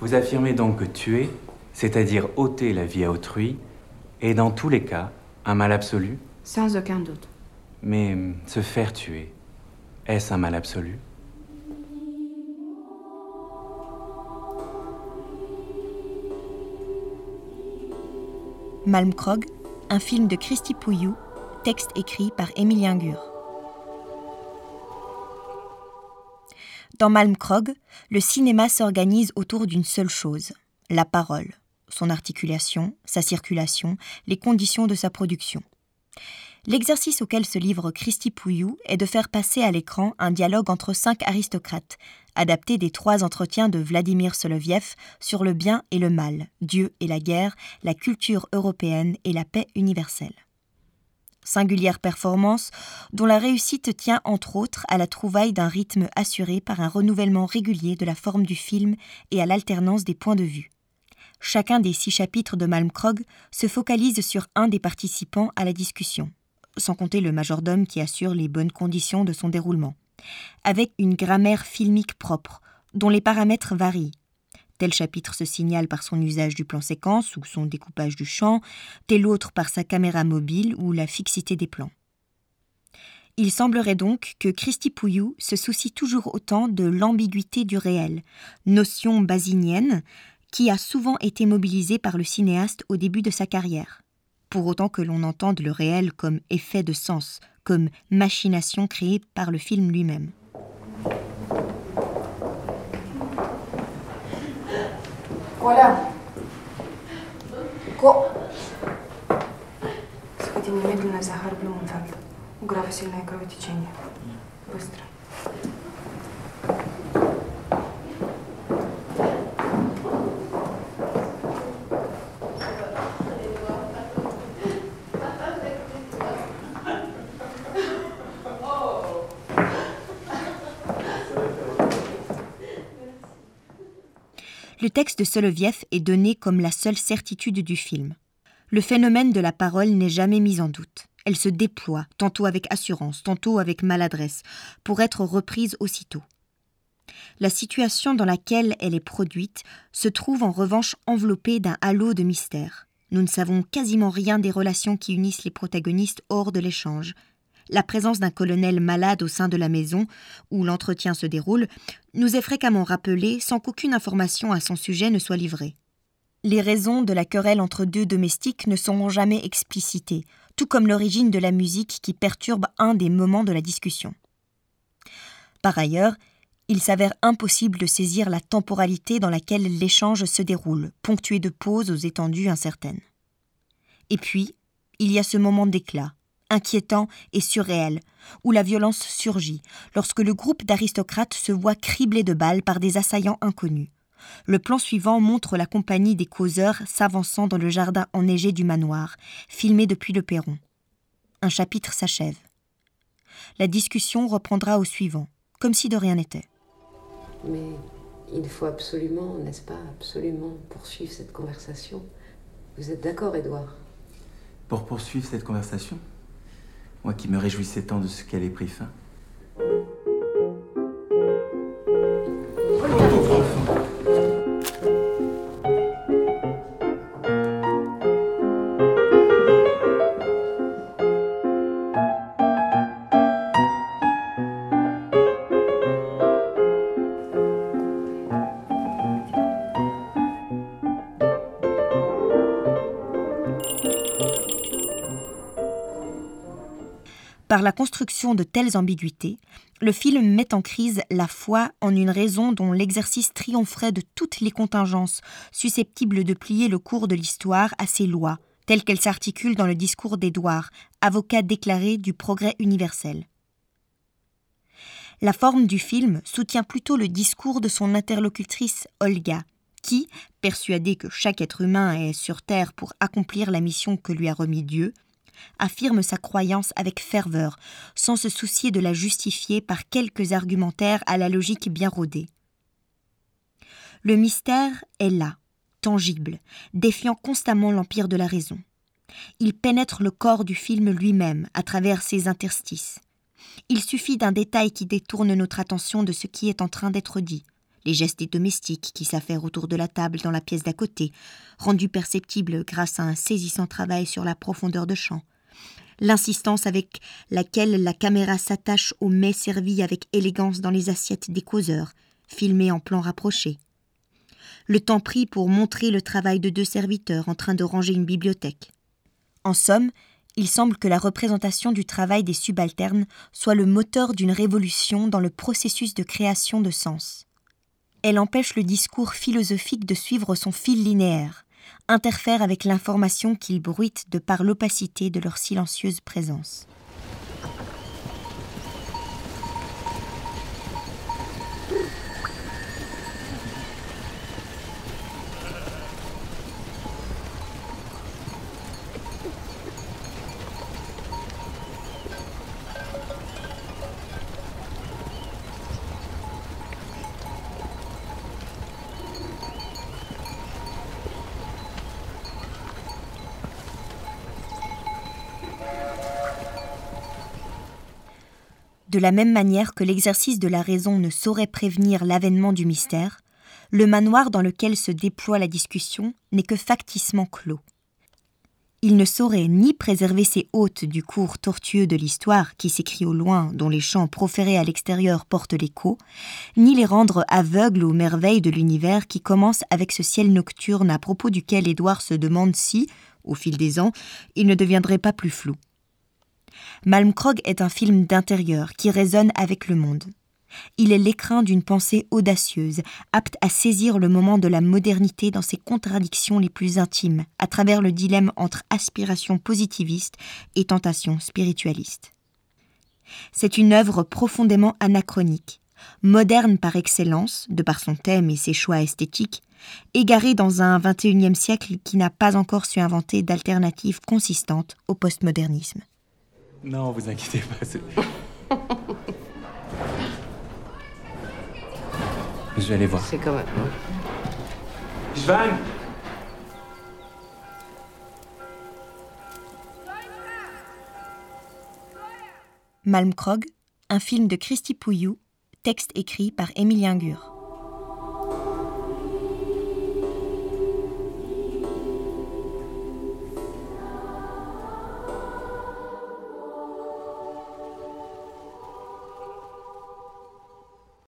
Vous affirmez donc que tuer, c'est-à-dire ôter la vie à autrui, est dans tous les cas un mal absolu Sans aucun doute. Mais hum, se faire tuer, est-ce un mal absolu? Malmkrog, un film de Christy Pouillou, texte écrit par Émilien Gur. Dans Malmkrog, le cinéma s'organise autour d'une seule chose, la parole, son articulation, sa circulation, les conditions de sa production. L'exercice auquel se livre Christy Pouillou est de faire passer à l'écran un dialogue entre cinq aristocrates, adapté des trois entretiens de Vladimir Soloviev sur le bien et le mal, Dieu et la guerre, la culture européenne et la paix universelle. Singulière performance dont la réussite tient entre autres à la trouvaille d'un rythme assuré par un renouvellement régulier de la forme du film et à l'alternance des points de vue. Chacun des six chapitres de Malmkrog se focalise sur un des participants à la discussion sans compter le majordome qui assure les bonnes conditions de son déroulement, avec une grammaire filmique propre, dont les paramètres varient. Tel chapitre se signale par son usage du plan séquence ou son découpage du champ, tel autre par sa caméra mobile ou la fixité des plans. Il semblerait donc que Christy Pouillou se soucie toujours autant de l'ambiguïté du réel, notion basinienne qui a souvent été mobilisée par le cinéaste au début de sa carrière pour autant que l'on entende le réel comme effet de sens, comme machination créée par le film lui-même. Коля! Ко... Сходи немедленно за Харблюменфельд. У графа сильное кровотечение. Быстро. Le texte de Soloviev est donné comme la seule certitude du film. Le phénomène de la parole n'est jamais mis en doute. Elle se déploie, tantôt avec assurance, tantôt avec maladresse, pour être reprise aussitôt. La situation dans laquelle elle est produite se trouve en revanche enveloppée d'un halo de mystère. Nous ne savons quasiment rien des relations qui unissent les protagonistes hors de l'échange, la présence d'un colonel malade au sein de la maison où l'entretien se déroule nous est fréquemment rappelée sans qu'aucune information à son sujet ne soit livrée. Les raisons de la querelle entre deux domestiques ne seront jamais explicitées, tout comme l'origine de la musique qui perturbe un des moments de la discussion. Par ailleurs, il s'avère impossible de saisir la temporalité dans laquelle l'échange se déroule, ponctué de pauses aux étendues incertaines. Et puis, il y a ce moment d'éclat, inquiétant et surréel, où la violence surgit, lorsque le groupe d'aristocrates se voit criblé de balles par des assaillants inconnus. Le plan suivant montre la compagnie des causeurs s'avançant dans le jardin enneigé du manoir, filmé depuis le perron. Un chapitre s'achève. La discussion reprendra au suivant, comme si de rien n'était. Mais il faut absolument, n'est-ce pas, absolument poursuivre cette conversation. Vous êtes d'accord, Édouard? Pour poursuivre cette conversation? Moi qui me réjouissais tant de ce qu'elle ait pris fin. Par la construction de telles ambiguïtés, le film met en crise la foi en une raison dont l'exercice triompherait de toutes les contingences susceptibles de plier le cours de l'histoire à ses lois, telles qu'elles s'articulent dans le discours d'Édouard, avocat déclaré du progrès universel. La forme du film soutient plutôt le discours de son interlocutrice Olga, qui, persuadée que chaque être humain est sur Terre pour accomplir la mission que lui a remis Dieu, affirme sa croyance avec ferveur, sans se soucier de la justifier par quelques argumentaires à la logique bien rodée. Le mystère est là, tangible, défiant constamment l'empire de la raison. Il pénètre le corps du film lui-même à travers ses interstices. Il suffit d'un détail qui détourne notre attention de ce qui est en train d'être dit. Les gestes domestiques qui s'affairent autour de la table dans la pièce d'à côté, rendus perceptibles grâce à un saisissant travail sur la profondeur de champ, l'insistance avec laquelle la caméra s'attache aux mets servis avec élégance dans les assiettes des causeurs, filmés en plan rapproché, le temps pris pour montrer le travail de deux serviteurs en train de ranger une bibliothèque. En somme, il semble que la représentation du travail des subalternes soit le moteur d'une révolution dans le processus de création de sens. Elle empêche le discours philosophique de suivre son fil linéaire, interfère avec l'information qu'il bruite de par l'opacité de leur silencieuse présence. De la même manière que l'exercice de la raison ne saurait prévenir l'avènement du mystère, le manoir dans lequel se déploie la discussion n'est que facticement clos. Il ne saurait ni préserver ses hôtes du cours tortueux de l'histoire qui s'écrit au loin, dont les chants proférés à l'extérieur portent l'écho, ni les rendre aveugles aux merveilles de l'univers qui commence avec ce ciel nocturne à propos duquel Édouard se demande si, au fil des ans, il ne deviendrait pas plus flou. Malmkrog est un film d'intérieur qui résonne avec le monde. Il est l'écrin d'une pensée audacieuse, apte à saisir le moment de la modernité dans ses contradictions les plus intimes, à travers le dilemme entre aspiration positiviste et tentation spiritualiste. C'est une œuvre profondément anachronique, moderne par excellence, de par son thème et ses choix esthétiques, égarée dans un XXIe siècle qui n'a pas encore su inventer d'alternatives consistantes au postmodernisme. Non, vous inquiétez pas. Je vais aller voir. C'est quand même. Malmkrog, un film de Christy Pouillou, texte écrit par Émilien Gur.